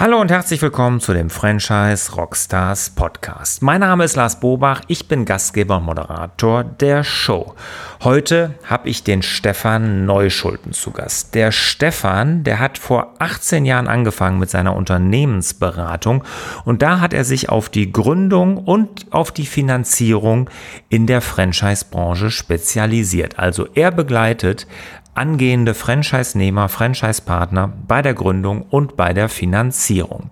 Hallo und herzlich willkommen zu dem Franchise Rockstars Podcast. Mein Name ist Lars Bobach, ich bin Gastgeber und Moderator der Show. Heute habe ich den Stefan Neuschulten zu Gast. Der Stefan, der hat vor 18 Jahren angefangen mit seiner Unternehmensberatung und da hat er sich auf die Gründung und auf die Finanzierung in der Franchise-Branche spezialisiert. Also er begleitet angehende Franchise-Nehmer, Franchise-Partner bei der Gründung und bei der Finanzierung.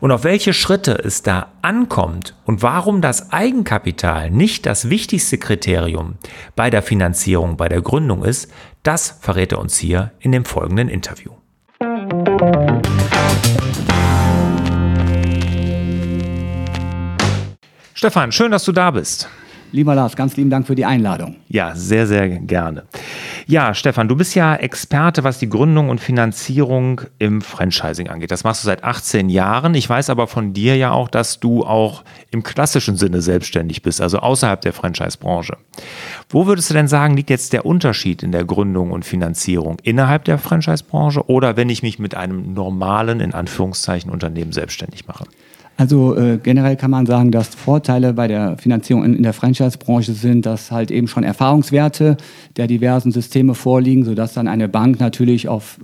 Und auf welche Schritte es da ankommt und warum das Eigenkapital nicht das wichtigste Kriterium bei der Finanzierung, bei der Gründung ist, das verrät er uns hier in dem folgenden Interview. Stefan, schön, dass du da bist. Lieber Lars, ganz lieben Dank für die Einladung. Ja, sehr, sehr gerne. Ja, Stefan, du bist ja Experte, was die Gründung und Finanzierung im Franchising angeht. Das machst du seit 18 Jahren. Ich weiß aber von dir ja auch, dass du auch im klassischen Sinne selbstständig bist, also außerhalb der Franchise-Branche. Wo würdest du denn sagen, liegt jetzt der Unterschied in der Gründung und Finanzierung innerhalb der Franchise-Branche oder wenn ich mich mit einem normalen, in Anführungszeichen, Unternehmen selbstständig mache? Also äh, generell kann man sagen, dass Vorteile bei der Finanzierung in, in der Franchise-Branche sind, dass halt eben schon Erfahrungswerte der diversen Systeme vorliegen, sodass dann eine Bank natürlich auf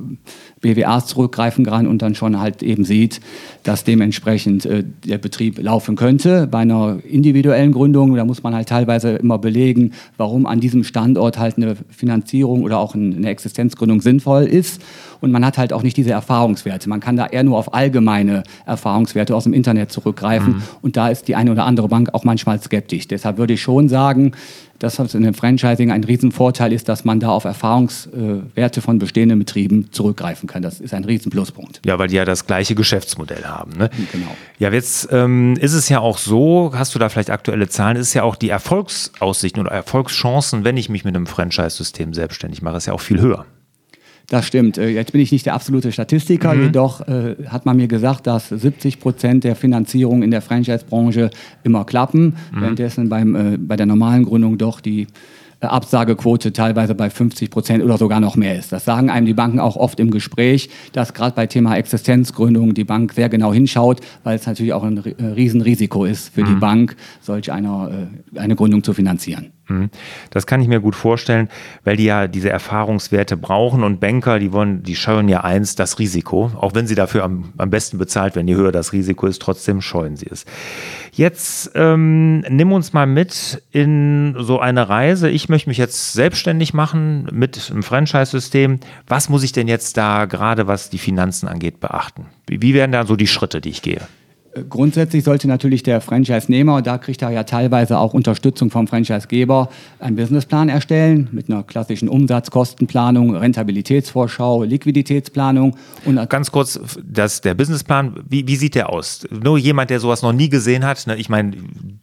BWAs zurückgreifen kann und dann schon halt eben sieht, dass dementsprechend äh, der Betrieb laufen könnte. Bei einer individuellen Gründung, da muss man halt teilweise immer belegen, warum an diesem Standort halt eine Finanzierung oder auch eine Existenzgründung sinnvoll ist. Und man hat halt auch nicht diese Erfahrungswerte. Man kann da eher nur auf allgemeine Erfahrungswerte aus dem Internet zurückgreifen. Mhm. Und da ist die eine oder andere Bank auch manchmal skeptisch. Deshalb würde ich schon sagen, dass was in dem Franchising ein Riesenvorteil ist, dass man da auf Erfahrungswerte von bestehenden Betrieben zurückgreifen kann. Das ist ein Riesenpluspunkt. Ja, weil die ja das gleiche Geschäftsmodell haben. Ne? Genau. Ja, jetzt ähm, ist es ja auch so, hast du da vielleicht aktuelle Zahlen, ist ja auch die Erfolgsaussichten oder Erfolgschancen, wenn ich mich mit einem Franchise-System selbstständig mache, ist ja auch viel höher. Das stimmt. Äh, jetzt bin ich nicht der absolute Statistiker, mhm. jedoch äh, hat man mir gesagt, dass 70 Prozent der Finanzierung in der Franchise-Branche immer klappen, mhm. währenddessen beim, äh, bei der normalen Gründung doch die äh, Absagequote teilweise bei 50 Prozent oder sogar noch mehr ist. Das sagen einem die Banken auch oft im Gespräch, dass gerade bei Thema Existenzgründung die Bank sehr genau hinschaut, weil es natürlich auch ein äh, Riesenrisiko ist für mhm. die Bank, solch einer, eine Gründung zu finanzieren. Mhm. Das kann ich mir gut vorstellen, weil die ja diese Erfahrungswerte brauchen und Banker, die wollen, die scheuen ja eins, das Risiko. Auch wenn sie dafür am, am besten bezahlt werden, je höher das Risiko ist, trotzdem scheuen sie es. Jetzt ähm, nimm uns mal mit in so eine Reise. Ich möchte mich jetzt selbstständig machen mit einem Franchise-System. Was muss ich denn jetzt da gerade, was die Finanzen angeht, beachten? Wie, wie wären da so die Schritte, die ich gehe? Grundsätzlich sollte natürlich der Franchise-Nehmer, da kriegt er ja teilweise auch Unterstützung vom Franchise-Geber, einen Businessplan erstellen mit einer klassischen Umsatzkostenplanung, Rentabilitätsvorschau, Liquiditätsplanung. Und Ganz kurz, das, der Businessplan, wie, wie sieht der aus? Nur jemand, der sowas noch nie gesehen hat, ne? ich meine,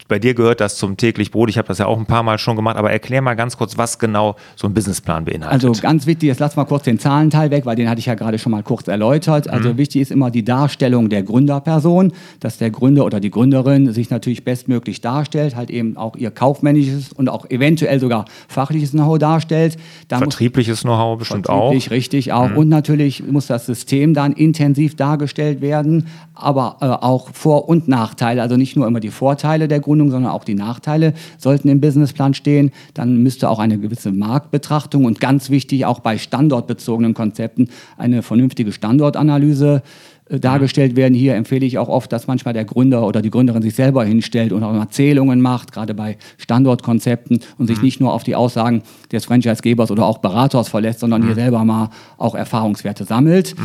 bei dir gehört das zum täglich Brot, ich habe das ja auch ein paar Mal schon gemacht, aber erklär mal ganz kurz, was genau so ein Businessplan beinhaltet. Also ganz wichtig, jetzt lass mal kurz den Zahlenteil weg, weil den hatte ich ja gerade schon mal kurz erläutert. Also mhm. wichtig ist immer die Darstellung der Gründerperson dass der Gründer oder die Gründerin sich natürlich bestmöglich darstellt, halt eben auch ihr kaufmännisches und auch eventuell sogar fachliches Know-how darstellt. Da vertriebliches Know-how bestimmt vertrieblich, auch. Richtig, auch. Mhm. Und natürlich muss das System dann intensiv dargestellt werden, aber äh, auch Vor- und Nachteile, also nicht nur immer die Vorteile der Gründung, sondern auch die Nachteile sollten im Businessplan stehen. Dann müsste auch eine gewisse Marktbetrachtung und ganz wichtig auch bei standortbezogenen Konzepten eine vernünftige Standortanalyse dargestellt werden. Hier empfehle ich auch oft, dass manchmal der Gründer oder die Gründerin sich selber hinstellt und auch Erzählungen macht, gerade bei Standortkonzepten und sich mhm. nicht nur auf die Aussagen des Franchisegebers oder auch Beraters verlässt, sondern mhm. hier selber mal auch Erfahrungswerte sammelt.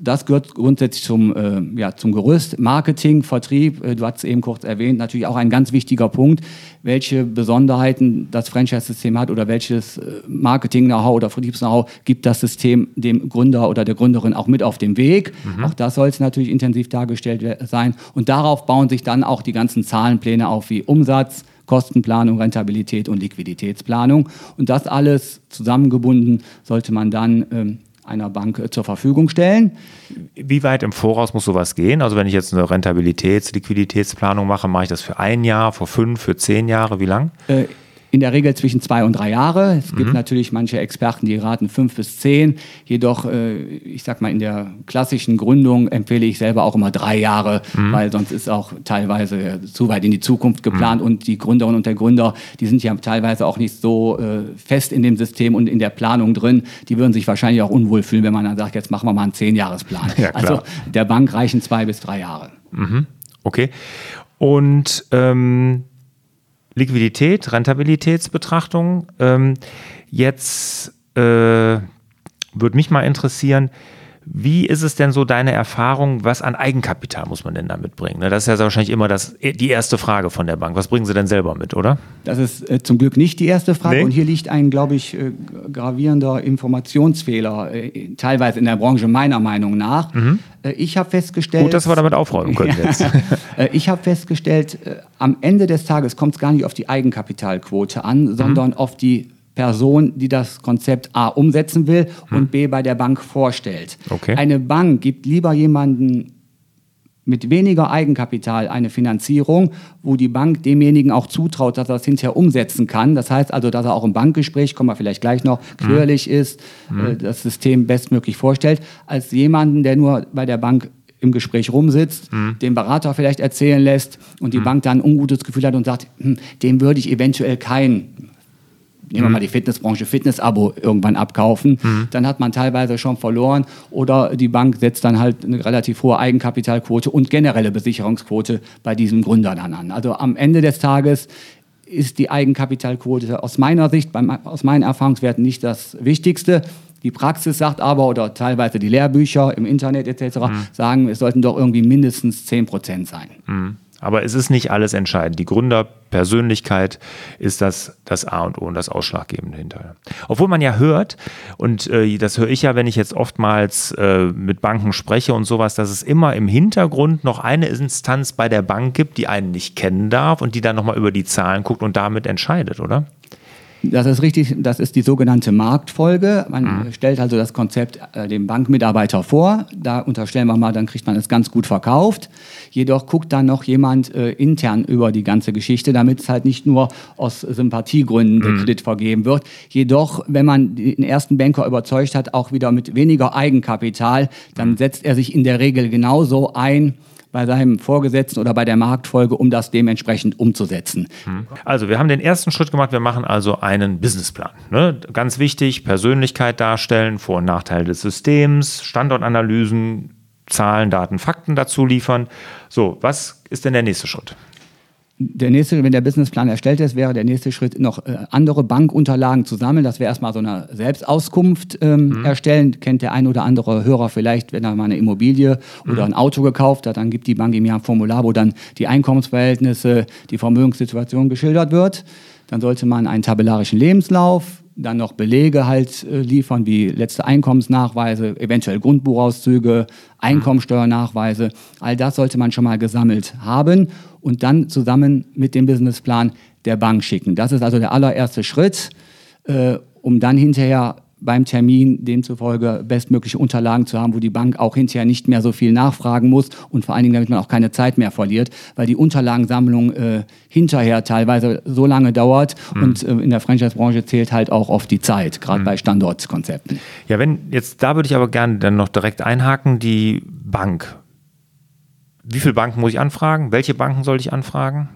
Das gehört grundsätzlich zum, äh, ja, zum Gerüst. Marketing, Vertrieb, äh, du hast es eben kurz erwähnt, natürlich auch ein ganz wichtiger Punkt, welche Besonderheiten das Franchise-System hat oder welches äh, Marketing-Know-how oder Vertriebs-Know-how gibt das System dem Gründer oder der Gründerin auch mit auf den Weg. Mhm. Auch das soll es natürlich intensiv dargestellt sein. Und darauf bauen sich dann auch die ganzen Zahlenpläne auf, wie Umsatz, Kostenplanung, Rentabilität und Liquiditätsplanung. Und das alles zusammengebunden sollte man dann ähm, einer Bank äh, zur Verfügung stellen. Wie weit im Voraus muss sowas gehen? Also wenn ich jetzt eine Rentabilitäts-, Liquiditätsplanung mache, mache ich das für ein Jahr, für fünf, für zehn Jahre? Wie lang? Äh, in der Regel zwischen zwei und drei Jahre. Es gibt mhm. natürlich manche Experten, die raten fünf bis zehn. Jedoch, äh, ich sag mal, in der klassischen Gründung empfehle ich selber auch immer drei Jahre, mhm. weil sonst ist auch teilweise zu weit in die Zukunft geplant mhm. und die Gründerinnen und der Gründer, die sind ja teilweise auch nicht so äh, fest in dem System und in der Planung drin. Die würden sich wahrscheinlich auch unwohl fühlen, wenn man dann sagt, jetzt machen wir mal einen Zehnjahresplan. Ja, also der Bank reichen zwei bis drei Jahre. Mhm. Okay. Und ähm Liquidität, Rentabilitätsbetrachtung. Ähm, jetzt äh, würde mich mal interessieren, wie ist es denn so deine Erfahrung, was an Eigenkapital muss man denn da mitbringen? Ne, das ist ja wahrscheinlich immer das, die erste Frage von der Bank. Was bringen sie denn selber mit, oder? Das ist äh, zum Glück nicht die erste Frage. Nee. Und hier liegt ein, glaube ich, äh, gravierender Informationsfehler, äh, teilweise in der Branche meiner Meinung nach. Mhm. Äh, ich habe festgestellt. Gut, dass wir damit aufräumen können jetzt. Äh, ich habe festgestellt, äh, am Ende des Tages kommt es gar nicht auf die Eigenkapitalquote an, sondern mhm. auf die Person, die das Konzept A umsetzen will hm. und B bei der Bank vorstellt. Okay. Eine Bank gibt lieber jemanden mit weniger Eigenkapital eine Finanzierung, wo die Bank demjenigen auch zutraut, dass er das hinterher umsetzen kann. Das heißt also, dass er auch im Bankgespräch, kommen wir vielleicht gleich noch, quirlig mhm. ist, mhm. Äh, das System bestmöglich vorstellt, als jemanden, der nur bei der Bank im Gespräch rumsitzt, mhm. den Berater vielleicht erzählen lässt und die mhm. Bank dann ein ungutes Gefühl hat und sagt, hm, dem würde ich eventuell kein nehmen wir mhm. mal die Fitnessbranche, Fitness-Abo irgendwann abkaufen, mhm. dann hat man teilweise schon verloren. Oder die Bank setzt dann halt eine relativ hohe Eigenkapitalquote und generelle Besicherungsquote bei diesem Gründer dann an. Also am Ende des Tages ist die Eigenkapitalquote aus meiner Sicht, aus meinen Erfahrungswerten nicht das Wichtigste. Die Praxis sagt aber, oder teilweise die Lehrbücher im Internet etc., mhm. sagen, es sollten doch irgendwie mindestens 10 Prozent sein. Mhm. Aber es ist nicht alles entscheidend. Die Gründerpersönlichkeit ist das, das A und O und das Ausschlaggebende hinterher. Obwohl man ja hört, und äh, das höre ich ja, wenn ich jetzt oftmals äh, mit Banken spreche und sowas, dass es immer im Hintergrund noch eine Instanz bei der Bank gibt, die einen nicht kennen darf und die dann nochmal über die Zahlen guckt und damit entscheidet, oder? Das ist richtig, das ist die sogenannte Marktfolge. Man mhm. stellt also das Konzept äh, dem Bankmitarbeiter vor. Da unterstellen wir mal, dann kriegt man es ganz gut verkauft. Jedoch guckt dann noch jemand äh, intern über die ganze Geschichte, damit es halt nicht nur aus Sympathiegründen der mhm. Kredit vergeben wird. Jedoch, wenn man den ersten Banker überzeugt hat, auch wieder mit weniger Eigenkapital, dann mhm. setzt er sich in der Regel genauso ein, bei seinem Vorgesetzten oder bei der Marktfolge, um das dementsprechend umzusetzen. Hm. Also wir haben den ersten Schritt gemacht, wir machen also einen Businessplan. Ne? Ganz wichtig, Persönlichkeit darstellen, Vor- und Nachteile des Systems, Standortanalysen, Zahlen, Daten, Fakten dazu liefern. So, was ist denn der nächste Schritt? Der nächste, wenn der Businessplan erstellt ist, wäre der nächste Schritt noch äh, andere Bankunterlagen zu sammeln. Das wäre erstmal so eine Selbstauskunft ähm, mhm. erstellen. Kennt der ein oder andere Hörer vielleicht, wenn er mal eine Immobilie mhm. oder ein Auto gekauft hat, dann gibt die Bank ihm ja ein Formular, wo dann die Einkommensverhältnisse, die Vermögenssituation geschildert wird. Dann sollte man einen tabellarischen Lebenslauf, dann noch Belege halt äh, liefern, wie letzte Einkommensnachweise, eventuell Grundbuchauszüge, Einkommensteuernachweise. All das sollte man schon mal gesammelt haben und dann zusammen mit dem Businessplan der Bank schicken. Das ist also der allererste Schritt, äh, um dann hinterher beim Termin demzufolge bestmögliche Unterlagen zu haben, wo die Bank auch hinterher nicht mehr so viel nachfragen muss und vor allen Dingen, damit man auch keine Zeit mehr verliert, weil die Unterlagensammlung äh, hinterher teilweise so lange dauert mhm. und äh, in der Franchise-Branche zählt halt auch oft die Zeit, gerade mhm. bei Standortkonzepten. Ja, wenn jetzt da würde ich aber gerne dann noch direkt einhaken, die Bank. Wie viele Banken muss ich anfragen? Welche Banken soll ich anfragen?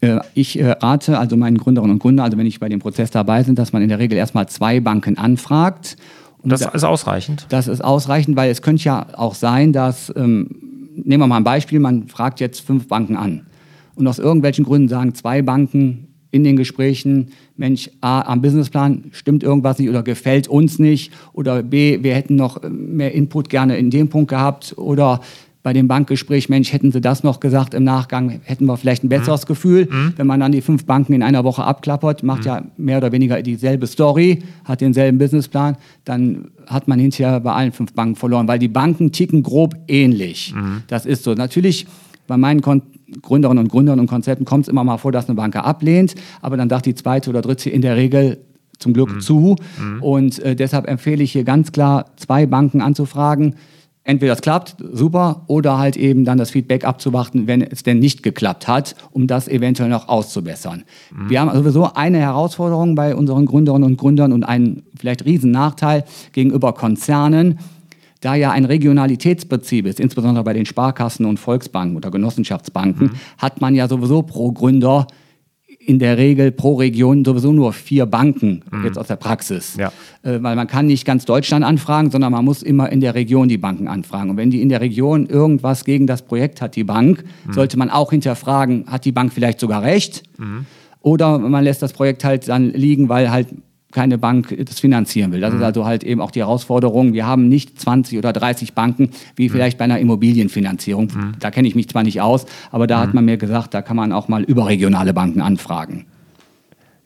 Äh, ich äh, rate also meinen Gründerinnen und Gründern, also wenn ich bei dem Prozess dabei bin, dass man in der Regel erstmal zwei Banken anfragt. Und das ist ausreichend? Das ist ausreichend, weil es könnte ja auch sein, dass, ähm, nehmen wir mal ein Beispiel, man fragt jetzt fünf Banken an. Und aus irgendwelchen Gründen sagen zwei Banken in den Gesprächen, Mensch, A, am Businessplan stimmt irgendwas nicht oder gefällt uns nicht oder B, wir hätten noch mehr Input gerne in dem Punkt gehabt oder bei dem Bankgespräch, Mensch, hätten sie das noch gesagt im Nachgang, hätten wir vielleicht ein besseres mhm. Gefühl. Mhm. Wenn man dann die fünf Banken in einer Woche abklappert, macht mhm. ja mehr oder weniger dieselbe Story, hat denselben Businessplan, dann hat man hinterher bei allen fünf Banken verloren, weil die Banken ticken grob ähnlich. Mhm. Das ist so. Natürlich bei meinen Kon Gründerinnen und Gründern und Konzepten kommt es immer mal vor, dass eine Bank ablehnt, aber dann sagt die zweite oder dritte in der Regel zum Glück mhm. zu. Mhm. Und äh, deshalb empfehle ich hier ganz klar, zwei Banken anzufragen entweder es klappt, super, oder halt eben dann das Feedback abzuwarten, wenn es denn nicht geklappt hat, um das eventuell noch auszubessern. Mhm. Wir haben sowieso eine Herausforderung bei unseren Gründerinnen und Gründern und einen vielleicht riesen Nachteil gegenüber Konzernen, da ja ein Regionalitätsprinzip ist, insbesondere bei den Sparkassen und Volksbanken oder Genossenschaftsbanken, mhm. hat man ja sowieso pro Gründer in der Regel pro Region sowieso nur vier Banken, mhm. jetzt aus der Praxis. Ja. Äh, weil man kann nicht ganz Deutschland anfragen, sondern man muss immer in der Region die Banken anfragen. Und wenn die in der Region irgendwas gegen das Projekt hat, die Bank, mhm. sollte man auch hinterfragen, hat die Bank vielleicht sogar recht? Mhm. Oder man lässt das Projekt halt dann liegen, weil halt keine Bank das finanzieren will. Das mhm. ist also halt eben auch die Herausforderung. Wir haben nicht 20 oder 30 Banken wie mhm. vielleicht bei einer Immobilienfinanzierung. Mhm. Da kenne ich mich zwar nicht aus, aber da hat mhm. man mir gesagt, da kann man auch mal überregionale Banken anfragen.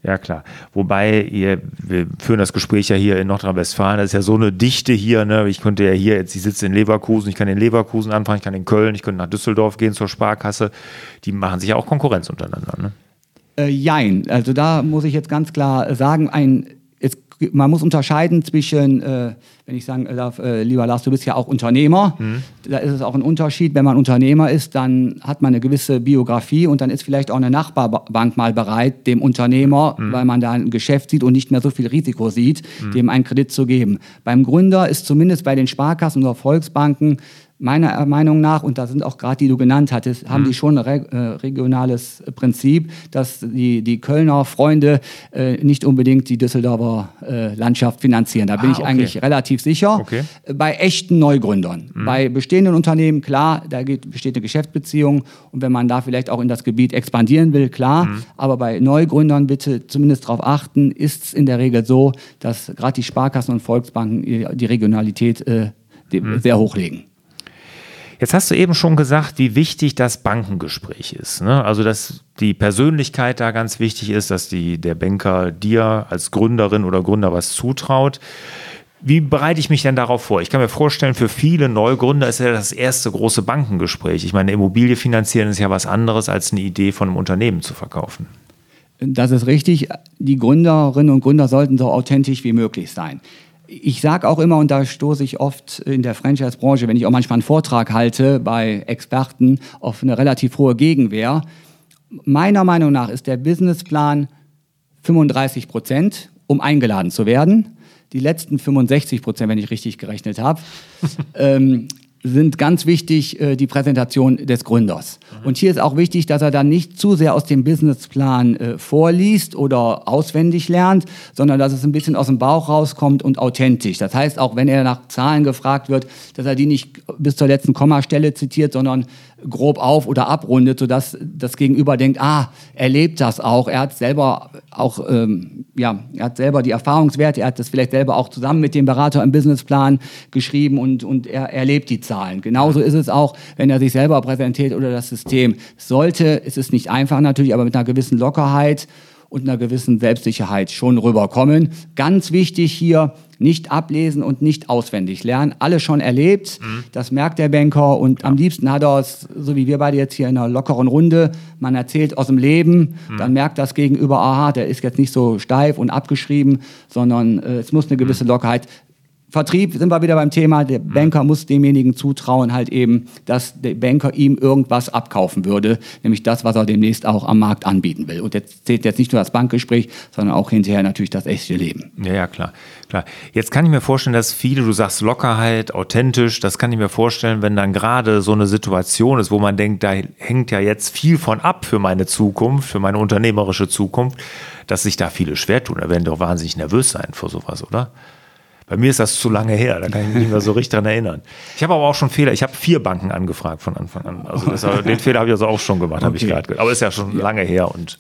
Ja, klar. Wobei, ihr, wir führen das Gespräch ja hier in Nordrhein-Westfalen. Das ist ja so eine Dichte hier. Ne? Ich könnte ja hier, jetzt, ich sitze in Leverkusen, ich kann in Leverkusen anfangen, ich kann in Köln, ich könnte nach Düsseldorf gehen zur Sparkasse. Die machen sich ja auch Konkurrenz untereinander. Ne? Äh, jein. Also da muss ich jetzt ganz klar sagen, ein man muss unterscheiden zwischen, äh, wenn ich sagen darf, äh, lieber Lars, du bist ja auch Unternehmer. Mhm. Da ist es auch ein Unterschied. Wenn man Unternehmer ist, dann hat man eine gewisse Biografie und dann ist vielleicht auch eine Nachbarbank mal bereit, dem Unternehmer, mhm. weil man da ein Geschäft sieht und nicht mehr so viel Risiko sieht, mhm. dem einen Kredit zu geben. Beim Gründer ist zumindest bei den Sparkassen oder Volksbanken meiner Meinung nach, und da sind auch gerade die du genannt hattest, haben mhm. die schon ein re äh, regionales Prinzip, dass die, die Kölner Freunde äh, nicht unbedingt die Düsseldorfer äh, Landschaft finanzieren. Da bin ah, ich okay. eigentlich relativ sicher. Okay. Bei echten Neugründern. Mhm. Bei bestehenden Unternehmen, klar, da geht, besteht eine Geschäftsbeziehung und wenn man da vielleicht auch in das Gebiet expandieren will, klar. Mhm. Aber bei Neugründern bitte zumindest darauf achten, ist es in der Regel so, dass gerade die Sparkassen und Volksbanken die Regionalität äh, mhm. sehr hochlegen. Jetzt hast du eben schon gesagt, wie wichtig das Bankengespräch ist. Ne? Also, dass die Persönlichkeit da ganz wichtig ist, dass die, der Banker dir als Gründerin oder Gründer was zutraut. Wie bereite ich mich denn darauf vor? Ich kann mir vorstellen, für viele Neugründer ist ja das erste große Bankengespräch. Ich meine, Immobilie finanzieren ist ja was anderes, als eine Idee von einem Unternehmen zu verkaufen. Das ist richtig. Die Gründerinnen und Gründer sollten so authentisch wie möglich sein ich sage auch immer, und da stoße ich oft in der Franchise-Branche, wenn ich auch manchmal einen Vortrag halte bei Experten, auf eine relativ hohe Gegenwehr. Meiner Meinung nach ist der Businessplan 35 Prozent, um eingeladen zu werden. Die letzten 65 Prozent, wenn ich richtig gerechnet habe, ähm, sind ganz wichtig äh, die Präsentation des Gründers. Mhm. Und hier ist auch wichtig, dass er dann nicht zu sehr aus dem Businessplan äh, vorliest oder auswendig lernt, sondern dass es ein bisschen aus dem Bauch rauskommt und authentisch. Das heißt, auch wenn er nach Zahlen gefragt wird, dass er die nicht bis zur letzten Kommastelle zitiert, sondern grob auf oder abrundet, sodass das Gegenüber denkt, ah, er lebt das auch, er hat selber auch, ähm, ja, er hat selber die Erfahrungswerte, er hat das vielleicht selber auch zusammen mit dem Berater im Businessplan geschrieben und, und er erlebt die Zahlen. Genauso ist es auch, wenn er sich selber präsentiert oder das System. sollte, es ist nicht einfach natürlich, aber mit einer gewissen Lockerheit und einer gewissen Selbstsicherheit schon rüberkommen. Ganz wichtig hier, nicht ablesen und nicht auswendig lernen. Alles schon erlebt, mhm. das merkt der Banker und ja. am liebsten hat er es, so wie wir beide jetzt hier in einer lockeren Runde, man erzählt aus dem Leben, mhm. dann merkt das Gegenüber, aha, der ist jetzt nicht so steif und abgeschrieben, sondern äh, es muss eine gewisse mhm. Lockerheit Vertrieb sind wir wieder beim Thema. Der mhm. Banker muss demjenigen zutrauen, halt eben, dass der Banker ihm irgendwas abkaufen würde, nämlich das, was er demnächst auch am Markt anbieten will. Und jetzt zählt jetzt nicht nur das Bankgespräch, sondern auch hinterher natürlich das echte Leben. Ja, ja, klar, klar. Jetzt kann ich mir vorstellen, dass viele, du sagst Lockerheit, authentisch, das kann ich mir vorstellen, wenn dann gerade so eine Situation ist, wo man denkt, da hängt ja jetzt viel von ab für meine Zukunft, für meine unternehmerische Zukunft, dass sich da viele schwer tun. Da werden doch wahnsinnig nervös sein vor sowas, oder? Bei mir ist das zu lange her, da kann ich mich nicht mehr so richtig dran erinnern. Ich habe aber auch schon Fehler. Ich habe vier Banken angefragt von Anfang an. Also das, den Fehler habe ich also auch schon gemacht, okay. habe ich gerade. Aber ist ja schon lange her und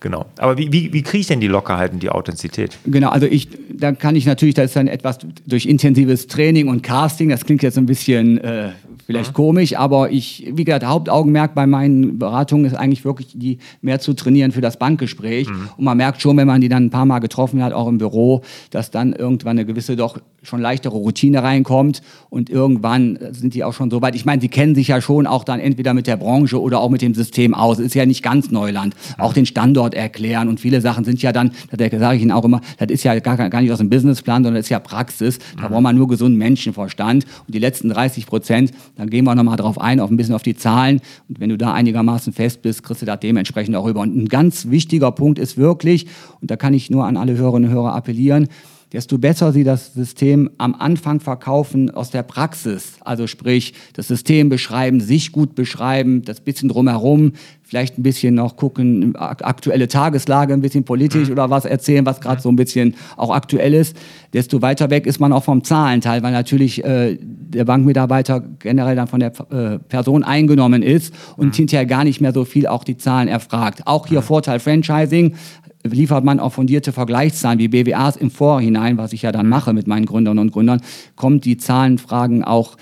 Genau. Aber wie, wie, wie kriege ich denn die Lockerheit und die Authentizität? Genau, also ich, da kann ich natürlich, das ist dann etwas durch intensives Training und Casting, das klingt jetzt ein bisschen äh, vielleicht komisch, aber ich, wie gesagt, Hauptaugenmerk bei meinen Beratungen ist eigentlich wirklich, die mehr zu trainieren für das Bankgespräch. Mhm. Und man merkt schon, wenn man die dann ein paar Mal getroffen hat, auch im Büro, dass dann irgendwann eine gewisse doch schon leichtere Routine reinkommt und irgendwann sind die auch schon so weit. Ich meine, sie kennen sich ja schon auch dann entweder mit der Branche oder auch mit dem System aus. Ist ja nicht ganz Neuland. Auch den Standort erklären und viele Sachen sind ja dann, da sage ich Ihnen auch immer, das ist ja gar, gar nicht aus dem Businessplan, sondern das ist ja Praxis. Da braucht man nur gesunden Menschenverstand. Und die letzten 30 Prozent, dann gehen wir nochmal drauf ein, auf ein bisschen auf die Zahlen. Und wenn du da einigermaßen fest bist, kriegst du da dementsprechend auch rüber. Und ein ganz wichtiger Punkt ist wirklich, und da kann ich nur an alle Hörerinnen und Hörer appellieren, desto besser sie das System am Anfang verkaufen aus der Praxis. Also sprich, das System beschreiben, sich gut beschreiben, das bisschen drumherum, vielleicht ein bisschen noch gucken, aktuelle Tageslage, ein bisschen politisch mhm. oder was erzählen, was gerade so ein bisschen auch aktuell ist. Desto weiter weg ist man auch vom Zahlenteil, weil natürlich äh, der Bankmitarbeiter generell dann von der äh, Person eingenommen ist und mhm. hinterher gar nicht mehr so viel auch die Zahlen erfragt. Auch hier mhm. Vorteil Franchising, liefert man auch fundierte Vergleichszahlen wie BWAs im Vorhinein, was ich ja dann mache mit meinen Gründern und Gründern, kommt die Zahlenfragen auch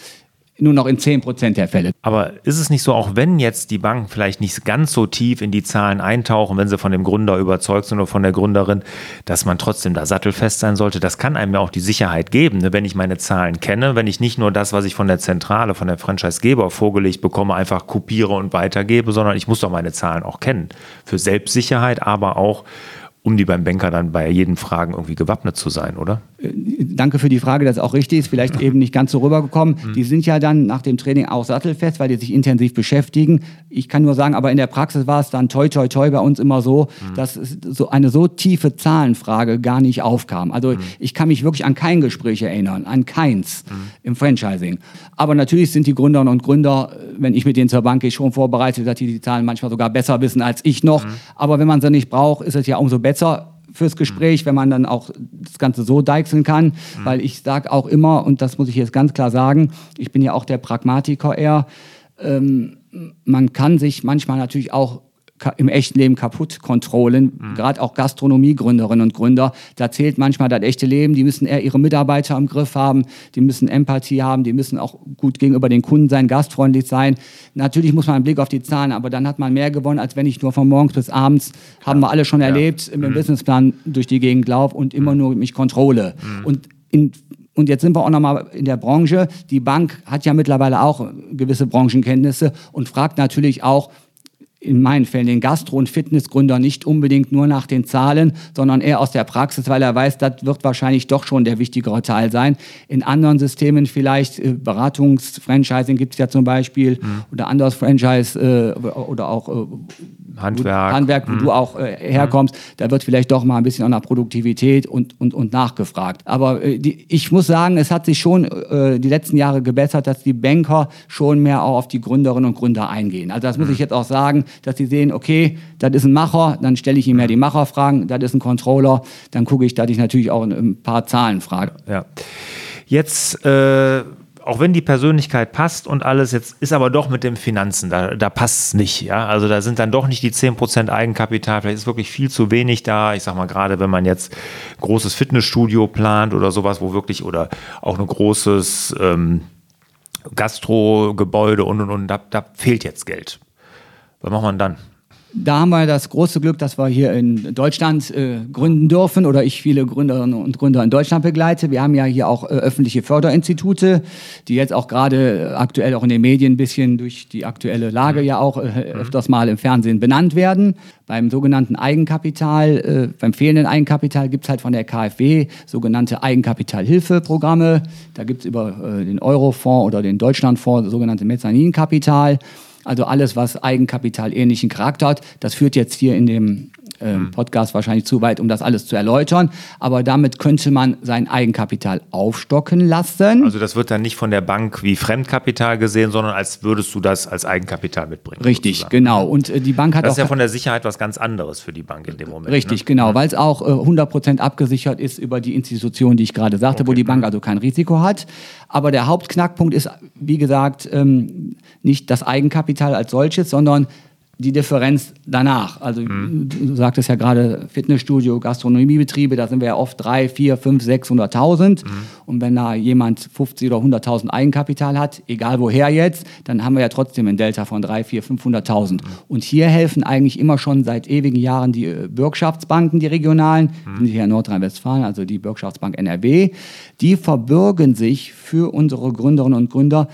nur noch in 10 Prozent der Fälle. Aber ist es nicht so, auch wenn jetzt die Banken vielleicht nicht ganz so tief in die Zahlen eintauchen, wenn sie von dem Gründer überzeugt sind oder von der Gründerin, dass man trotzdem da sattelfest sein sollte? Das kann einem ja auch die Sicherheit geben, ne? wenn ich meine Zahlen kenne, wenn ich nicht nur das, was ich von der Zentrale, von der Franchisegeber vorgelegt bekomme, einfach kopiere und weitergebe, sondern ich muss doch meine Zahlen auch kennen. Für Selbstsicherheit, aber auch um die beim Banker dann bei jeden Fragen irgendwie gewappnet zu sein, oder? Danke für die Frage, das ist auch richtig, ist vielleicht eben nicht ganz so rübergekommen. Mhm. Die sind ja dann nach dem Training auch sattelfest, weil die sich intensiv beschäftigen. Ich kann nur sagen, aber in der Praxis war es dann toi toi toi bei uns immer so, mhm. dass so eine so tiefe Zahlenfrage gar nicht aufkam. Also mhm. ich kann mich wirklich an kein Gespräch erinnern, an keins mhm. im Franchising. Aber natürlich sind die Gründerinnen und Gründer, wenn ich mit denen zur Bank gehe, schon vorbereitet, dass die die Zahlen manchmal sogar besser wissen als ich noch. Mhm. Aber wenn man sie nicht braucht, ist es ja umso besser fürs Gespräch, wenn man dann auch das Ganze so deichseln kann, mhm. weil ich sage auch immer, und das muss ich jetzt ganz klar sagen, ich bin ja auch der Pragmatiker eher, ähm, man kann sich manchmal natürlich auch im echten Leben kaputt kontrollen. Mhm. Gerade auch Gastronomiegründerinnen und Gründer, da zählt manchmal das echte Leben. Die müssen eher ihre Mitarbeiter im Griff haben, die müssen Empathie haben, die müssen auch gut gegenüber den Kunden sein, gastfreundlich sein. Natürlich muss man einen Blick auf die Zahlen, aber dann hat man mehr gewonnen, als wenn ich nur von morgens bis abends, Klar. haben wir alle schon ja. erlebt, im mhm. Businessplan durch die Gegend laufe und immer mhm. nur mich kontrolle. Mhm. Und in und jetzt sind wir auch nochmal in der Branche. Die Bank hat ja mittlerweile auch gewisse Branchenkenntnisse und fragt natürlich auch, in meinen Fällen den Gastro- und Fitnessgründer nicht unbedingt nur nach den Zahlen, sondern eher aus der Praxis, weil er weiß, das wird wahrscheinlich doch schon der wichtigere Teil sein. In anderen Systemen vielleicht, äh, Beratungs-Franchising gibt es ja zum Beispiel, mhm. oder anderes Franchise äh, oder auch äh, Handwerk, Handwerk wo mhm. du auch äh, herkommst, mhm. da wird vielleicht doch mal ein bisschen nach Produktivität und, und, und nachgefragt. Aber äh, die, ich muss sagen, es hat sich schon äh, die letzten Jahre gebessert, dass die Banker schon mehr auch auf die Gründerinnen und Gründer eingehen. Also das muss mhm. ich jetzt auch sagen, dass sie sehen, okay, das ist ein Macher, dann stelle ich ihm ja die Macherfragen, das ist ein Controller, dann gucke ich, dass ich natürlich auch ein paar Zahlen frage. Ja. Jetzt äh auch wenn die Persönlichkeit passt und alles, jetzt ist aber doch mit den Finanzen, da, da passt es nicht. Ja? Also da sind dann doch nicht die 10% Eigenkapital, vielleicht ist wirklich viel zu wenig da. Ich sag mal, gerade wenn man jetzt großes Fitnessstudio plant oder sowas, wo wirklich, oder auch ein großes ähm, Gastrogebäude und und und, da, da fehlt jetzt Geld. Was macht man dann? Da haben wir das große Glück, dass wir hier in Deutschland äh, gründen dürfen oder ich viele Gründerinnen und Gründer in Deutschland begleite. Wir haben ja hier auch äh, öffentliche Förderinstitute, die jetzt auch gerade äh, aktuell auch in den Medien ein bisschen durch die aktuelle Lage ja auch äh, mhm. öfters mal im Fernsehen benannt werden. Beim sogenannten Eigenkapital, äh, beim fehlenden Eigenkapital gibt es halt von der KfW sogenannte Eigenkapitalhilfeprogramme. Da gibt es über den Eurofonds oder den Deutschlandfonds sogenannte Mezzaninkapital. Also alles, was Eigenkapital ähnlichen Charakter hat. Das führt jetzt hier in dem ähm, Podcast wahrscheinlich zu weit, um das alles zu erläutern. Aber damit könnte man sein Eigenkapital aufstocken lassen. Also das wird dann nicht von der Bank wie Fremdkapital gesehen, sondern als würdest du das als Eigenkapital mitbringen. Richtig, sozusagen. genau. Und äh, die Bank hat das auch. Das ist ja von der Sicherheit was ganz anderes für die Bank in dem Moment. Richtig, ne? genau, weil es auch äh, 100% abgesichert ist über die Institution, die ich gerade sagte, okay. wo die Bank also kein Risiko hat. Aber der Hauptknackpunkt ist, wie gesagt, ähm, nicht das Eigenkapital als solches, sondern die Differenz danach. Also mhm. du sagtest ja gerade Fitnessstudio, Gastronomiebetriebe, da sind wir ja oft 3, 4, 5, 600.000. Mhm. Und wenn da jemand 50 oder 100.000 Eigenkapital hat, egal woher jetzt, dann haben wir ja trotzdem ein Delta von 3, 4, 500.000. Mhm. Und hier helfen eigentlich immer schon seit ewigen Jahren die äh, Bürgschaftsbanken, die regionalen, mhm. hier in Nordrhein-Westfalen, also die Bürgschaftsbank NRW. Die verbürgen sich für unsere Gründerinnen und Gründer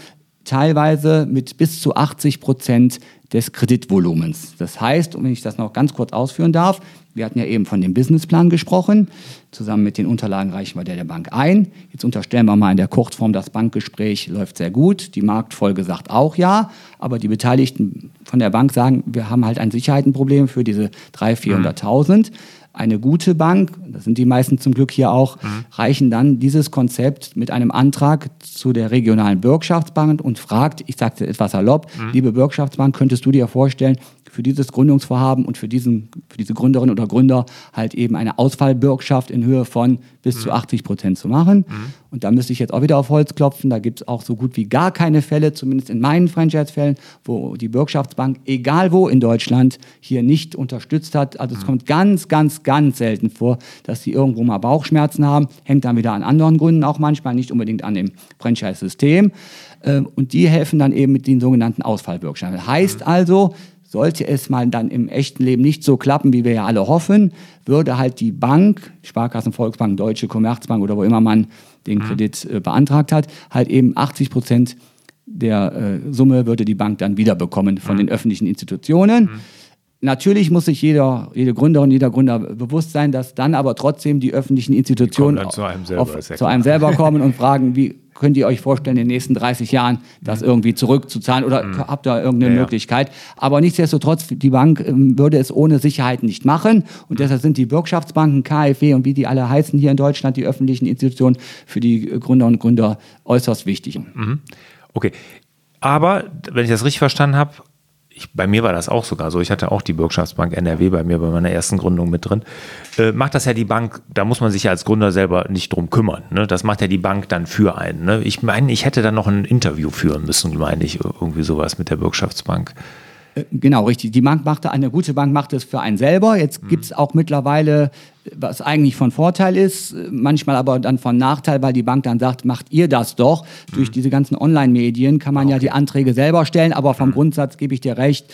teilweise mit bis zu 80 Prozent des Kreditvolumens. Das heißt, wenn ich das noch ganz kurz ausführen darf, wir hatten ja eben von dem Businessplan gesprochen. Zusammen mit den Unterlagen reichen wir der, der Bank ein. Jetzt unterstellen wir mal in der Kurzform, das Bankgespräch läuft sehr gut. Die Marktfolge sagt auch ja. Aber die Beteiligten von der Bank sagen, wir haben halt ein Sicherheitenproblem für diese 300.000, 400.000 eine gute Bank, das sind die meisten zum Glück hier auch, mhm. reichen dann dieses Konzept mit einem Antrag zu der regionalen Bürgschaftsbank und fragt, ich sagte etwas salopp, mhm. liebe Bürgschaftsbank, könntest du dir vorstellen, für dieses Gründungsvorhaben und für, diesen, für diese Gründerin oder Gründer halt eben eine Ausfallbürgschaft in Höhe von bis mhm. zu 80 Prozent zu machen. Mhm. Und da müsste ich jetzt auch wieder auf Holz klopfen. Da gibt es auch so gut wie gar keine Fälle, zumindest in meinen Franchise-Fällen, wo die Bürgschaftsbank, egal wo in Deutschland, hier nicht unterstützt hat. Also es mhm. kommt ganz, ganz, ganz selten vor, dass sie irgendwo mal Bauchschmerzen haben. Hängt dann wieder an anderen Gründen auch manchmal, nicht unbedingt an dem Franchise-System. Ähm, und die helfen dann eben mit den sogenannten Ausfallbürgschaften. Heißt mhm. also, sollte es mal dann im echten Leben nicht so klappen, wie wir ja alle hoffen, würde halt die Bank, Sparkassen, Volksbank, Deutsche Commerzbank oder wo immer man den mhm. Kredit äh, beantragt hat, halt eben 80 Prozent der äh, Summe würde die Bank dann wiederbekommen von mhm. den öffentlichen Institutionen. Natürlich muss sich jeder, jede Gründerin, jeder Gründer bewusst sein, dass dann aber trotzdem die öffentlichen Institutionen zu einem, selber, auf, zu einem selber kommen und fragen, wie könnt ihr euch vorstellen, in den nächsten 30 Jahren das mhm. irgendwie zurückzuzahlen oder mhm. habt ihr irgendeine ja, Möglichkeit? Aber nichtsdestotrotz, die Bank ähm, würde es ohne Sicherheit nicht machen und mhm. deshalb sind die Wirtschaftsbanken, KfW und wie die alle heißen hier in Deutschland, die öffentlichen Institutionen für die Gründer und Gründer äußerst wichtig. Mhm. Okay, aber wenn ich das richtig verstanden habe, ich, bei mir war das auch sogar so. Ich hatte auch die Bürgschaftsbank NRW bei mir bei meiner ersten Gründung mit drin. Äh, macht das ja die Bank, da muss man sich ja als Gründer selber nicht drum kümmern. Ne? Das macht ja die Bank dann für einen. Ne? Ich meine, ich hätte dann noch ein Interview führen müssen, meine ich, irgendwie sowas mit der Bürgschaftsbank. Äh, genau, richtig. Die Bank machte, eine gute Bank macht es für einen selber. Jetzt mhm. gibt es auch mittlerweile, was eigentlich von Vorteil ist, manchmal aber dann von Nachteil, weil die Bank dann sagt, macht ihr das doch. Mhm. Durch diese ganzen Online-Medien kann man okay. ja die Anträge selber stellen, aber vom mhm. Grundsatz gebe ich dir recht,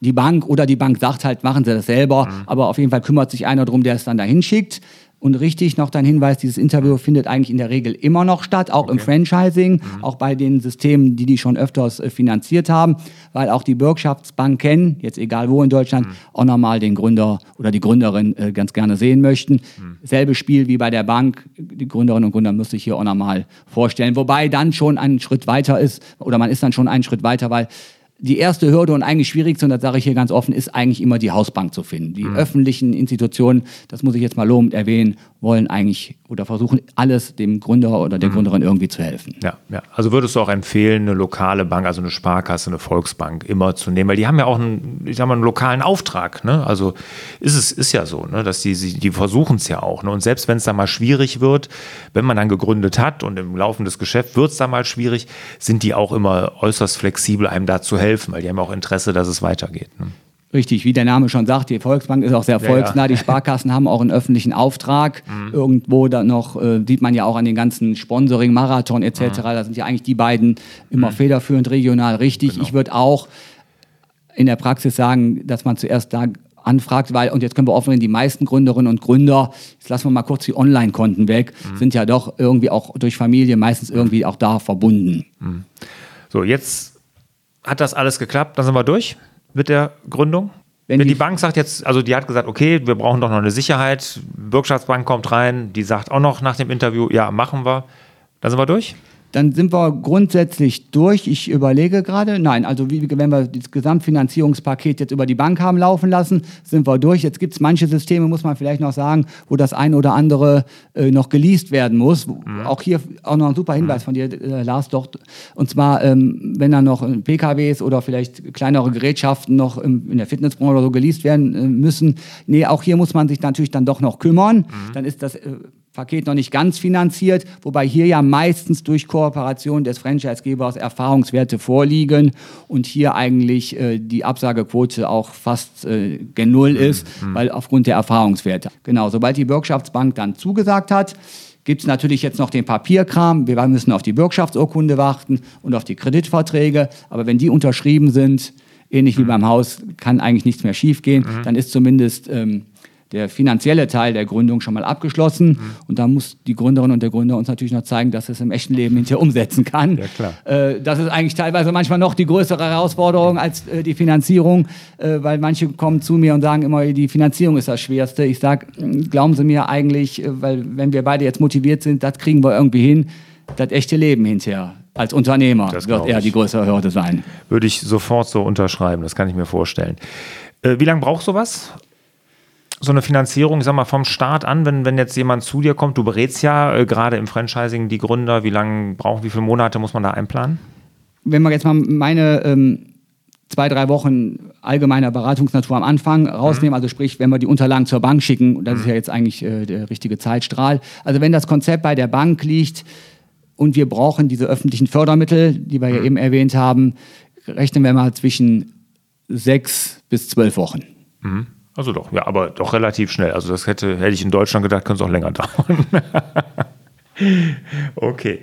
die Bank oder die Bank sagt halt, machen Sie das selber, mhm. aber auf jeden Fall kümmert sich einer darum, der es dann dahin schickt. Und richtig noch dein Hinweis, dieses Interview findet eigentlich in der Regel immer noch statt, auch okay. im Franchising, mhm. auch bei den Systemen, die die schon öfters äh, finanziert haben, weil auch die Bürgschaftsbanken, jetzt egal wo in Deutschland, mhm. auch nochmal den Gründer oder die Gründerin äh, ganz gerne sehen möchten. Mhm. Selbes Spiel wie bei der Bank, die Gründerinnen und Gründer muss sich hier auch nochmal vorstellen, wobei dann schon ein Schritt weiter ist oder man ist dann schon einen Schritt weiter, weil die erste Hürde und eigentlich schwierigste, und das sage ich hier ganz offen, ist eigentlich immer die Hausbank zu finden. Die mhm. öffentlichen Institutionen, das muss ich jetzt mal lobend erwähnen, wollen eigentlich oder versuchen alles dem Gründer oder der mhm. Gründerin irgendwie zu helfen. Ja, ja. Also würdest du auch empfehlen, eine lokale Bank, also eine Sparkasse, eine Volksbank immer zu nehmen, weil die haben ja auch einen, ich sag mal, einen lokalen Auftrag. Ne? Also ist es ist ja so, ne? dass die, die versuchen es ja auch. Ne? Und selbst wenn es dann mal schwierig wird, wenn man dann gegründet hat und im Laufe des Geschäfts wird es dann mal schwierig, sind die auch immer äußerst flexibel, einem da zu helfen, weil die haben auch Interesse, dass es weitergeht. Ne? Richtig, wie der Name schon sagt, die Volksbank ist auch sehr volksnah. Ja, ja. Die Sparkassen haben auch einen öffentlichen Auftrag. Mhm. Irgendwo da noch, äh, sieht man ja auch an den ganzen Sponsoring, Marathon etc. Mhm. Da sind ja eigentlich die beiden immer mhm. federführend regional richtig. Genau. Ich würde auch in der Praxis sagen, dass man zuerst da anfragt, weil, und jetzt können wir offen die meisten Gründerinnen und Gründer, jetzt lassen wir mal kurz die Online-Konten weg, mhm. sind ja doch irgendwie auch durch Familie meistens irgendwie auch da verbunden. Mhm. So, jetzt hat das alles geklappt, dann sind wir durch mit der Gründung? Wenn, Wenn die, die, Bank sagt jetzt, also die hat gesagt, okay, wir brauchen doch noch eine Sicherheit, Bürgschaftsbank kommt rein, die sagt auch noch nach dem Interview, ja, machen wir, dann sind wir durch? Dann sind wir grundsätzlich durch. Ich überlege gerade, nein, also wie, wenn wir das Gesamtfinanzierungspaket jetzt über die Bank haben laufen lassen, sind wir durch. Jetzt gibt es manche Systeme, muss man vielleicht noch sagen, wo das eine oder andere äh, noch geleast werden muss. Mhm. Auch hier auch noch ein super Hinweis mhm. von dir, äh, Lars, doch. Und zwar, ähm, wenn dann noch PKWs oder vielleicht kleinere Gerätschaften noch im, in der Fitnessbranche oder so geleast werden äh, müssen. Nee, auch hier muss man sich natürlich dann doch noch kümmern. Mhm. Dann ist das äh, Paket noch nicht ganz finanziert, wobei hier ja meistens durch Kooperation des Franchisegebers Erfahrungswerte vorliegen und hier eigentlich äh, die Absagequote auch fast äh, gen Null ist, mhm. weil aufgrund der Erfahrungswerte. Genau, sobald die Bürgschaftsbank dann zugesagt hat, gibt es natürlich jetzt noch den Papierkram. Wir müssen auf die Bürgschaftsurkunde warten und auf die Kreditverträge. Aber wenn die unterschrieben sind, ähnlich mhm. wie beim Haus, kann eigentlich nichts mehr schiefgehen. Mhm. Dann ist zumindest ähm, der finanzielle Teil der Gründung schon mal abgeschlossen. Mhm. Und da muss die Gründerin und der Gründer uns natürlich noch zeigen, dass es im echten Leben hinterher umsetzen kann. Ja, klar. Äh, das ist eigentlich teilweise manchmal noch die größere Herausforderung als äh, die Finanzierung, äh, weil manche kommen zu mir und sagen immer, die Finanzierung ist das Schwerste. Ich sage, hm, glauben Sie mir eigentlich, äh, weil wenn wir beide jetzt motiviert sind, das kriegen wir irgendwie hin, das echte Leben hinterher als Unternehmer das wird eher die größere Hürde sein. Würde ich sofort so unterschreiben, das kann ich mir vorstellen. Äh, wie lange braucht sowas? So eine Finanzierung, sag mal, vom Start an, wenn, wenn jetzt jemand zu dir kommt, du berätst ja äh, gerade im Franchising die Gründer, wie lange brauchen, wie viele Monate muss man da einplanen? Wenn man jetzt mal meine ähm, zwei, drei Wochen allgemeiner Beratungsnatur am Anfang rausnehmen, mhm. also sprich, wenn wir die Unterlagen zur Bank schicken, das mhm. ist ja jetzt eigentlich äh, der richtige Zeitstrahl. Also wenn das Konzept bei der Bank liegt und wir brauchen diese öffentlichen Fördermittel, die wir mhm. ja eben erwähnt haben, rechnen wir mal zwischen sechs bis zwölf Wochen. Mhm. Also doch, ja, aber doch relativ schnell. Also das hätte, hätte ich in Deutschland gedacht, könnte es auch länger dauern. okay.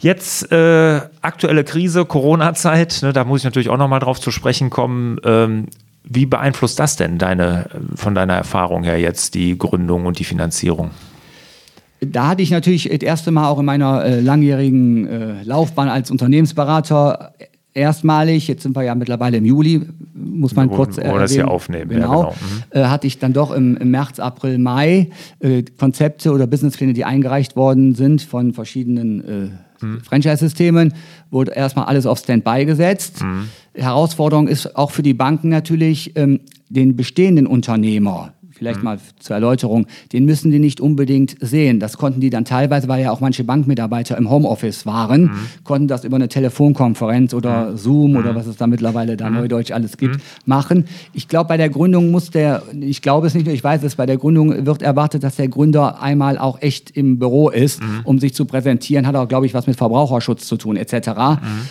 Jetzt äh, aktuelle Krise, Corona-Zeit, ne, da muss ich natürlich auch nochmal drauf zu sprechen kommen. Ähm, wie beeinflusst das denn deine, von deiner Erfahrung her jetzt die Gründung und die Finanzierung? Da hatte ich natürlich das erste Mal auch in meiner äh, langjährigen äh, Laufbahn als Unternehmensberater erstmalig, jetzt sind wir ja mittlerweile im Juli, muss man kurz erwähnen. das hier aufnehmen. Genau, ja, genau. Mhm. Äh, hatte ich dann doch im, im März, April, Mai äh, Konzepte oder Businesspläne, die eingereicht worden sind von verschiedenen äh, mhm. Franchise-Systemen, wurde erstmal alles auf Standby gesetzt. Mhm. Herausforderung ist auch für die Banken natürlich, ähm, den bestehenden Unternehmer vielleicht mhm. mal zur Erläuterung, den müssen die nicht unbedingt sehen. Das konnten die dann teilweise, weil ja auch manche Bankmitarbeiter im Homeoffice waren, mhm. konnten das über eine Telefonkonferenz oder mhm. Zoom oder mhm. was es da mittlerweile da mhm. neudeutsch alles gibt, mhm. machen. Ich glaube, bei der Gründung muss der, ich glaube es nicht nur, ich weiß es, bei der Gründung wird erwartet, dass der Gründer einmal auch echt im Büro ist, um sich zu präsentieren, hat auch, glaube ich, was mit Verbraucherschutz zu tun, etc.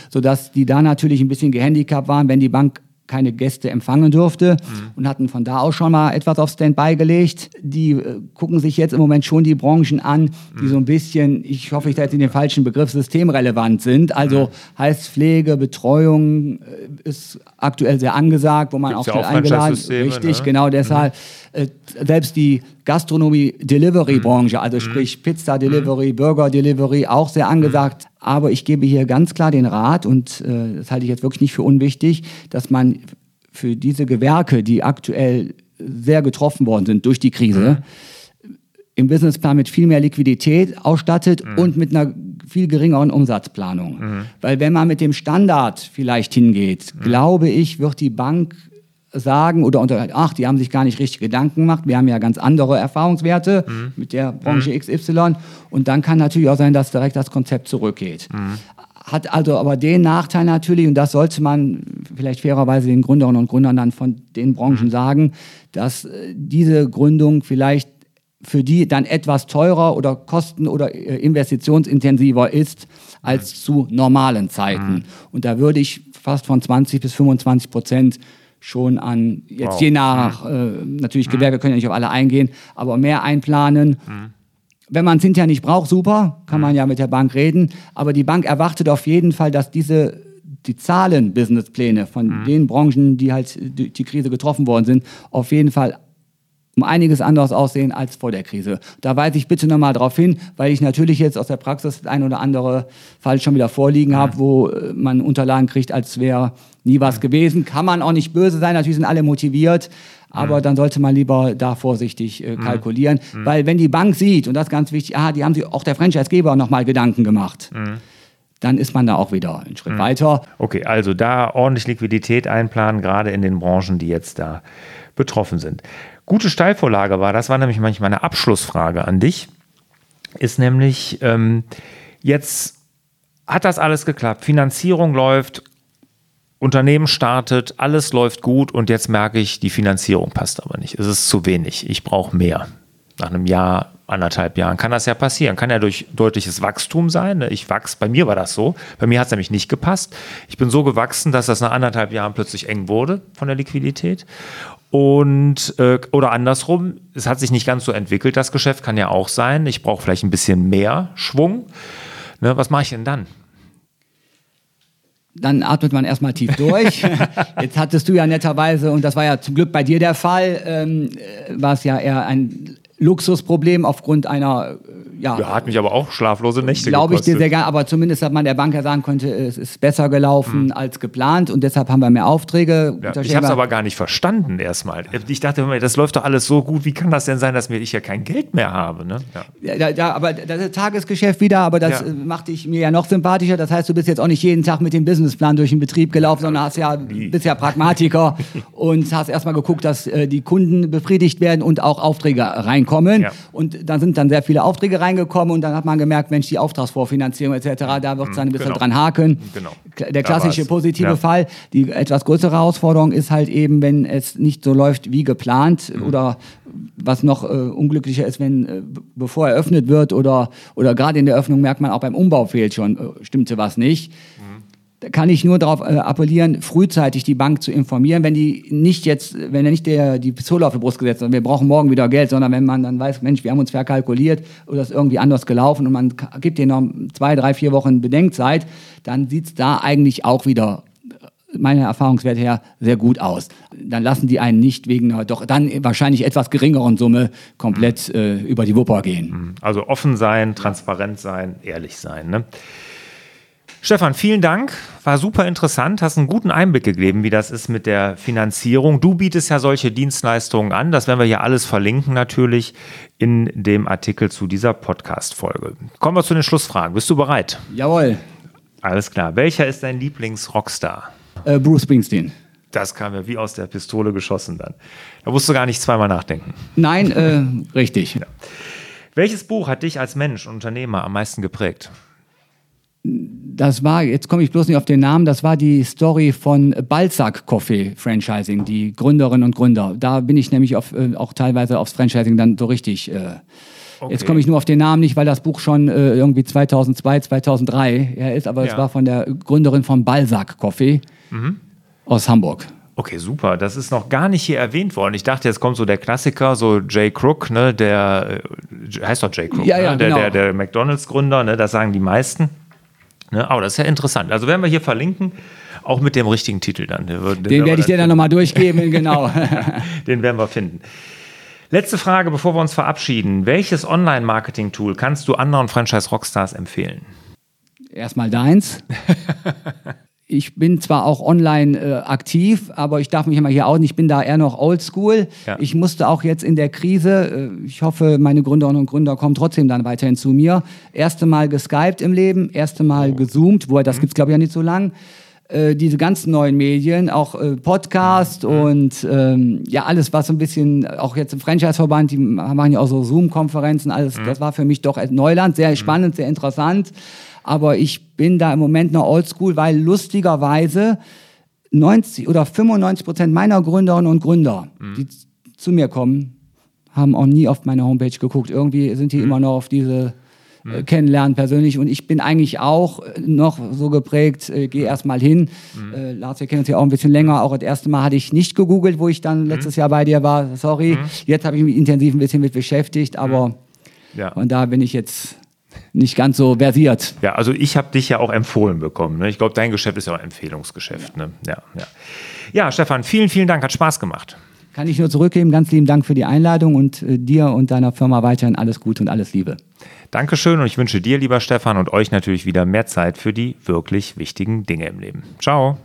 Sodass die da natürlich ein bisschen gehandicapt waren, wenn die Bank keine Gäste empfangen durfte mhm. und hatten von da aus schon mal etwas auf Standby gelegt. Die äh, gucken sich jetzt im Moment schon die Branchen an, die mhm. so ein bisschen, ich hoffe, ich da jetzt in den falschen Begriff, systemrelevant sind. Also mhm. heißt Pflege, Betreuung äh, ist aktuell sehr angesagt, wo man Gibt's auch schnell ja eingeladen ist. Richtig, ne? genau deshalb. Mhm. Äh, selbst die Gastronomie-Delivery-Branche, also mhm. sprich Pizza-Delivery, mhm. Burger-Delivery, auch sehr angesagt. Aber ich gebe hier ganz klar den Rat, und äh, das halte ich jetzt wirklich nicht für unwichtig, dass man für diese Gewerke, die aktuell sehr getroffen worden sind durch die Krise, mhm. im Businessplan mit viel mehr Liquidität ausstattet mhm. und mit einer viel geringeren Umsatzplanung. Mhm. Weil wenn man mit dem Standard vielleicht hingeht, mhm. glaube ich, wird die Bank sagen oder unter, ach, die haben sich gar nicht richtig Gedanken gemacht, wir haben ja ganz andere Erfahrungswerte mhm. mit der Branche mhm. XY und dann kann natürlich auch sein, dass direkt das Konzept zurückgeht. Mhm. Hat also aber den Nachteil natürlich, und das sollte man vielleicht fairerweise den Gründerinnen und Gründern dann von den Branchen mhm. sagen, dass äh, diese Gründung vielleicht für die dann etwas teurer oder kosten- oder äh, investitionsintensiver ist als mhm. zu normalen Zeiten. Mhm. Und da würde ich fast von 20 bis 25 Prozent schon an, jetzt wow. je nach, mhm. äh, natürlich Gewerbe können ja nicht auf alle eingehen, aber mehr einplanen. Mhm. Wenn man es hinterher nicht braucht, super, kann man mhm. ja mit der Bank reden. Aber die Bank erwartet auf jeden Fall, dass diese die Zahlen, Businesspläne von mhm. den Branchen, die halt die, die Krise getroffen worden sind, auf jeden Fall um einiges anders aussehen als vor der Krise. Da weise ich bitte nochmal darauf hin, weil ich natürlich jetzt aus der Praxis ein oder andere Fall schon wieder vorliegen habe, wo äh, man Unterlagen kriegt, als wäre nie was gewesen. Kann man auch nicht böse sein, natürlich sind alle motiviert, aber dann sollte man lieber da vorsichtig äh, kalkulieren, mhm. weil wenn die Bank sieht, und das ist ganz wichtig, ah, die haben sich auch der Franchisegeber nochmal Gedanken gemacht. Mhm dann ist man da auch wieder einen Schritt mhm. weiter. Okay, also da ordentlich Liquidität einplanen, gerade in den Branchen, die jetzt da betroffen sind. Gute Steilvorlage war, das war nämlich manchmal eine Abschlussfrage an dich, ist nämlich, ähm, jetzt hat das alles geklappt, Finanzierung läuft, Unternehmen startet, alles läuft gut und jetzt merke ich, die Finanzierung passt aber nicht. Es ist zu wenig, ich brauche mehr. Nach einem Jahr anderthalb Jahren kann das ja passieren. Kann ja durch deutliches Wachstum sein. Ne? Ich wachse, bei mir war das so. Bei mir hat es nämlich nicht gepasst. Ich bin so gewachsen, dass das nach anderthalb Jahren plötzlich eng wurde von der Liquidität. Und äh, oder andersrum, es hat sich nicht ganz so entwickelt, das Geschäft kann ja auch sein. Ich brauche vielleicht ein bisschen mehr Schwung. Ne, was mache ich denn dann? Dann atmet man erstmal tief durch. Jetzt hattest du ja netterweise, und das war ja zum Glück bei dir der Fall, ähm, äh, war es ja eher ein Luxusproblem aufgrund einer ja, ja, hat mich aber auch schlaflose Nächte Glaube ich dir sehr gerne, aber zumindest hat man der Bank ja sagen könnte, es ist besser gelaufen mhm. als geplant und deshalb haben wir mehr Aufträge. Ja, ich habe es aber gar nicht verstanden erstmal. Ich dachte, das läuft doch alles so gut, wie kann das denn sein, dass mir ich ja kein Geld mehr habe? Ne? Ja. Ja, aber das ist Tagesgeschäft wieder, aber das ja. macht dich mir ja noch sympathischer. Das heißt, du bist jetzt auch nicht jeden Tag mit dem Businessplan durch den Betrieb gelaufen, sondern hast ja, bist ja Pragmatiker und hast erstmal geguckt, dass äh, die Kunden befriedigt werden und auch Aufträge reinkommen. Und dann sind dann sehr viele Aufträge reingekommen reingekommen und dann hat man gemerkt, Mensch, die Auftragsvorfinanzierung etc., da wird es dann ein bisschen genau. dran haken. Genau. Der klassische positive ja. Fall. Die etwas größere Herausforderung ist halt eben, wenn es nicht so läuft wie geplant mhm. oder was noch äh, unglücklicher ist, wenn äh, bevor eröffnet wird oder, oder gerade in der Öffnung merkt man auch beim Umbau fehlt schon, äh, stimmte was nicht. Mhm kann ich nur darauf äh, appellieren, frühzeitig die Bank zu informieren, wenn die nicht jetzt, wenn er nicht der, die Pistole auf die Brust gesetzt hat, wir brauchen morgen wieder Geld, sondern wenn man dann weiß, Mensch, wir haben uns verkalkuliert oder ist irgendwie anders gelaufen und man gibt denen noch zwei, drei, vier Wochen Bedenkzeit, dann sieht es da eigentlich auch wieder meiner Erfahrungswerte her sehr gut aus. Dann lassen die einen nicht wegen einer doch dann wahrscheinlich etwas geringeren Summe komplett mhm. äh, über die Wupper gehen. Mhm. Also offen sein, transparent sein, ehrlich sein. Ne? Stefan, vielen Dank. War super interessant. Hast einen guten Einblick gegeben, wie das ist mit der Finanzierung. Du bietest ja solche Dienstleistungen an. Das werden wir hier alles verlinken natürlich in dem Artikel zu dieser Podcast-Folge. Kommen wir zu den Schlussfragen. Bist du bereit? Jawohl. Alles klar. Welcher ist dein Lieblings-Rockstar? Äh, Bruce Springsteen. Das kam ja wie aus der Pistole geschossen dann. Da musst du gar nicht zweimal nachdenken. Nein, äh, richtig. Ja. Welches Buch hat dich als Mensch und Unternehmer am meisten geprägt? Das war, jetzt komme ich bloß nicht auf den Namen, das war die Story von Balzac Coffee Franchising, die Gründerinnen und Gründer. Da bin ich nämlich auf, äh, auch teilweise aufs Franchising dann so richtig. Äh, okay. Jetzt komme ich nur auf den Namen nicht, weil das Buch schon äh, irgendwie 2002, 2003 her ist, aber ja. es war von der Gründerin von Balzac Coffee mhm. aus Hamburg. Okay, super. Das ist noch gar nicht hier erwähnt worden. Ich dachte, jetzt kommt so der Klassiker, so Jay Crook, ne, der äh, heißt doch Jay Crook, ja, ja, ne? der, genau. der, der McDonalds-Gründer, ne, das sagen die meisten. Ne? Aber das ist ja interessant. Also werden wir hier verlinken, auch mit dem richtigen Titel dann. Den, den werde ich dir dann nochmal durchgeben, genau. den werden wir finden. Letzte Frage, bevor wir uns verabschieden. Welches Online-Marketing-Tool kannst du anderen Franchise-Rockstars empfehlen? Erstmal deins. ich bin zwar auch online äh, aktiv, aber ich darf mich immer hier outen. Ich bin da eher noch oldschool. Ja. Ich musste auch jetzt in der Krise, äh, ich hoffe, meine Gründerinnen und Gründer kommen trotzdem dann weiterhin zu mir. Erste Mal geskypt im Leben, erste Mal oh. gezoomt, wo das mhm. es glaube ich ja nicht so lang. Äh, diese ganzen neuen Medien, auch äh, Podcast mhm. und ähm, ja alles, was so ein bisschen, auch jetzt im Franchise-Verband, die machen ja auch so Zoom-Konferenzen, alles, mhm. das war für mich doch Neuland, sehr mhm. spannend, sehr interessant aber ich bin da im Moment noch oldschool, weil lustigerweise 90 oder 95 Prozent meiner Gründerinnen und Gründer, mhm. die zu mir kommen, haben auch nie auf meine Homepage geguckt. Irgendwie sind die mhm. immer noch auf diese mhm. kennenlernen persönlich und ich bin eigentlich auch noch so geprägt, äh, geh erstmal hin. Mhm. Äh, Lars, wir kennen uns ja auch ein bisschen länger. Auch das erste Mal hatte ich nicht gegoogelt, wo ich dann mhm. letztes Jahr bei dir war. Sorry. Mhm. Jetzt habe ich mich intensiv ein bisschen mit beschäftigt, aber mhm. ja. und da bin ich jetzt nicht ganz so versiert. Ja, also ich habe dich ja auch empfohlen bekommen. Ne? Ich glaube, dein Geschäft ist ja auch ein Empfehlungsgeschäft. Ne? Ja, ja. ja, Stefan, vielen, vielen Dank. Hat Spaß gemacht. Kann ich nur zurückgeben. Ganz lieben Dank für die Einladung und äh, dir und deiner Firma weiterhin alles Gute und alles Liebe. Dankeschön und ich wünsche dir, lieber Stefan, und euch natürlich wieder mehr Zeit für die wirklich wichtigen Dinge im Leben. Ciao.